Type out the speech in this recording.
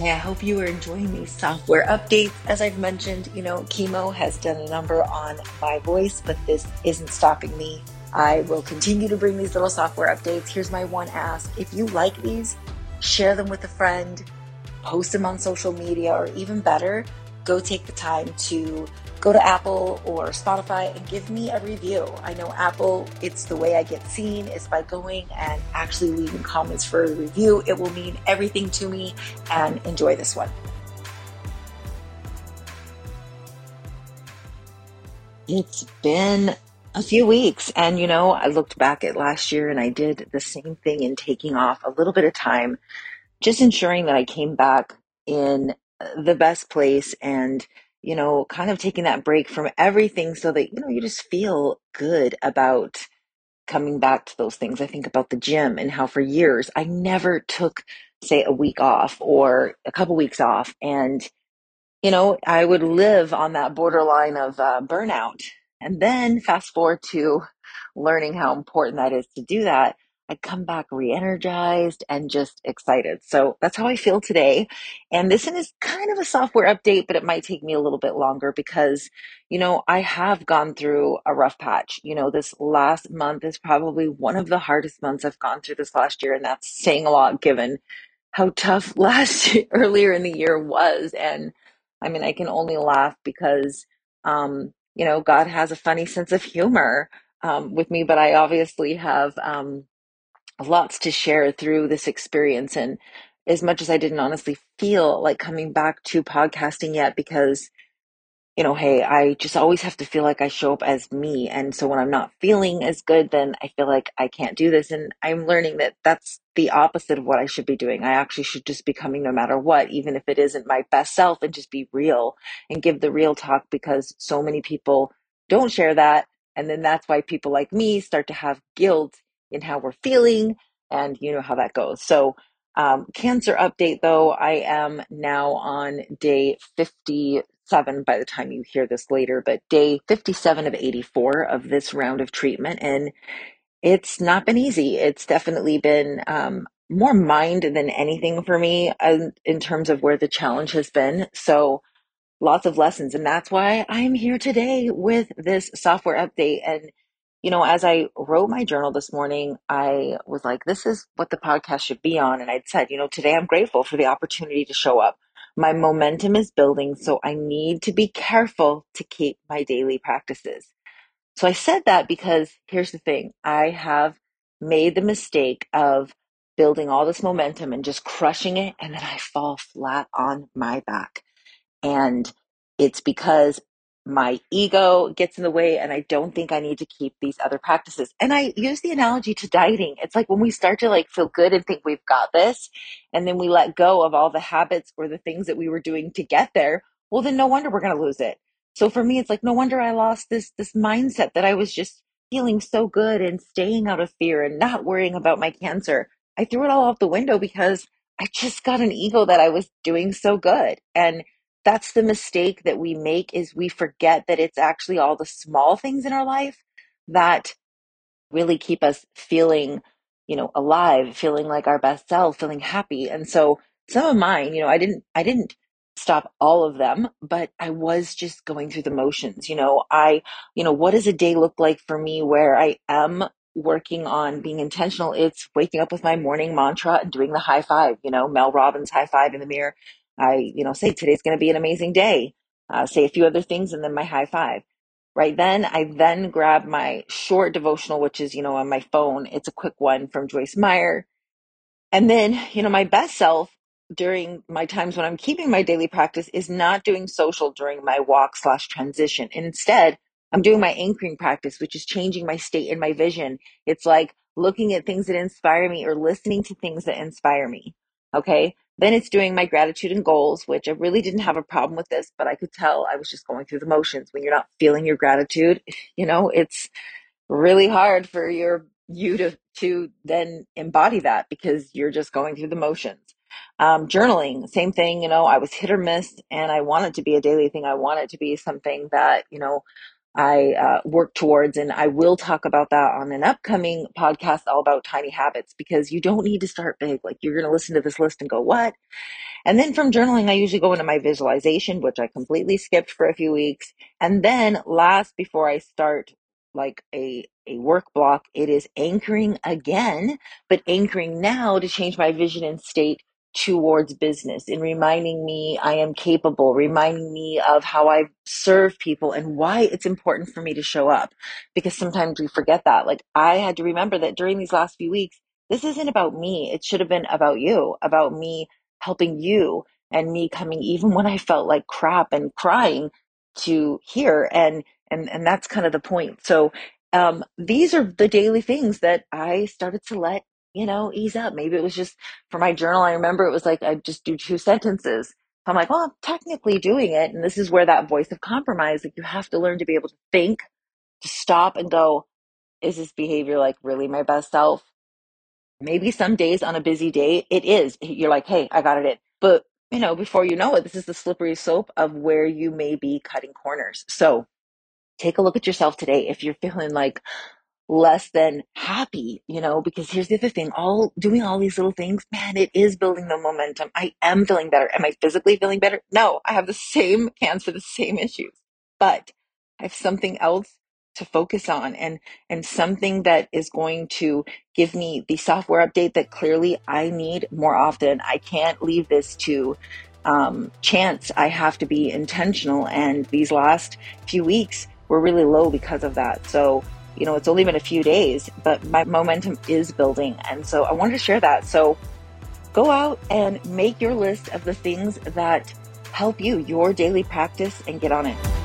Okay, I hope you are enjoying these software updates. As I've mentioned, you know, chemo has done a number on my voice, but this isn't stopping me. I will continue to bring these little software updates. Here's my one ask if you like these, share them with a friend, post them on social media, or even better, go take the time to go to Apple or Spotify and give me a review. I know Apple, it's the way I get seen is by going and actually leaving comments for a review. It will mean everything to me and enjoy this one. It's been a few weeks and you know, I looked back at last year and I did the same thing in taking off a little bit of time, just ensuring that I came back in the best place and you know, kind of taking that break from everything so that, you know, you just feel good about coming back to those things. I think about the gym and how for years I never took, say, a week off or a couple weeks off. And, you know, I would live on that borderline of uh, burnout. And then fast forward to learning how important that is to do that. I come back re energized and just excited. So that's how I feel today. And this is kind of a software update, but it might take me a little bit longer because, you know, I have gone through a rough patch. You know, this last month is probably one of the hardest months I've gone through this last year. And that's saying a lot given how tough last year, earlier in the year was. And I mean, I can only laugh because, um, you know, God has a funny sense of humor um, with me, but I obviously have um, lots to share through this experience. And as much as I didn't honestly feel like coming back to podcasting yet, because you know, hey, I just always have to feel like I show up as me. And so when I'm not feeling as good, then I feel like I can't do this. And I'm learning that that's the opposite of what I should be doing. I actually should just be coming no matter what, even if it isn't my best self, and just be real and give the real talk because so many people don't share that. And then that's why people like me start to have guilt in how we're feeling. And you know how that goes. So, um, cancer update though, I am now on day 57 by the time you hear this later, but day 57 of 84 of this round of treatment. And it's not been easy. It's definitely been um, more mind than anything for me uh, in terms of where the challenge has been. So lots of lessons. And that's why I'm here today with this software update. And you know, as I wrote my journal this morning, I was like, this is what the podcast should be on. And I'd said, you know, today I'm grateful for the opportunity to show up. My momentum is building, so I need to be careful to keep my daily practices. So I said that because here's the thing I have made the mistake of building all this momentum and just crushing it, and then I fall flat on my back. And it's because my ego gets in the way and I don't think I need to keep these other practices. And I use the analogy to dieting. It's like when we start to like feel good and think we've got this and then we let go of all the habits or the things that we were doing to get there, well then no wonder we're going to lose it. So for me it's like no wonder I lost this this mindset that I was just feeling so good and staying out of fear and not worrying about my cancer. I threw it all out the window because I just got an ego that I was doing so good. And that's the mistake that we make is we forget that it's actually all the small things in our life that really keep us feeling you know alive feeling like our best self feeling happy. And so some of mine you know i didn't i didn't stop all of them but i was just going through the motions you know. I you know what does a day look like for me where i am working on being intentional? It's waking up with my morning mantra and doing the high five you know mel robbins high five in the mirror I, you know, say today's going to be an amazing day. Uh, say a few other things and then my high five. Right then, I then grab my short devotional, which is, you know, on my phone. It's a quick one from Joyce Meyer. And then, you know, my best self during my times when I'm keeping my daily practice is not doing social during my walk slash transition. And instead, I'm doing my anchoring practice, which is changing my state and my vision. It's like looking at things that inspire me or listening to things that inspire me. Okay. Then it's doing my gratitude and goals, which I really didn't have a problem with this, but I could tell I was just going through the motions. When you're not feeling your gratitude, you know, it's really hard for your you to to then embody that because you're just going through the motions. Um, journaling, same thing. You know, I was hit or miss, and I want it to be a daily thing. I want it to be something that you know I uh, work towards. And I will talk about that on an upcoming podcast all about tiny habits because you don't need to start big. Like you're going to listen to this list and go, what? And then from journaling, I usually go into my visualization, which I completely skipped for a few weeks. And then last, before I start like a, a work block, it is anchoring again, but anchoring now to change my vision and state towards business in reminding me I am capable, reminding me of how I serve people and why it's important for me to show up. Because sometimes we forget that. Like I had to remember that during these last few weeks, this isn't about me. It should have been about you, about me helping you and me coming even when I felt like crap and crying to here and and and that's kind of the point. So um these are the daily things that I started to let, you know, ease up. Maybe it was just for my journal I remember it was like I just do two sentences. I'm like, well, I'm technically doing it and this is where that voice of compromise like you have to learn to be able to think, to stop and go, is this behavior like really my best self? Maybe some days on a busy day, it is. You're like, hey, I got it in. But, you know, before you know it, this is the slippery slope of where you may be cutting corners. So take a look at yourself today. If you're feeling like, less than happy, you know, because here's the other thing, all doing all these little things, man, it is building the momentum. I am feeling better. Am I physically feeling better? No, I have the same cancer, the same issues, but I have something else to focus on and and something that is going to give me the software update that clearly I need more often. I can't leave this to um, chance. I have to be intentional. And these last few weeks were really low because of that. So you know, it's only been a few days, but my momentum is building. And so I wanted to share that. So go out and make your list of the things that help you, your daily practice, and get on it.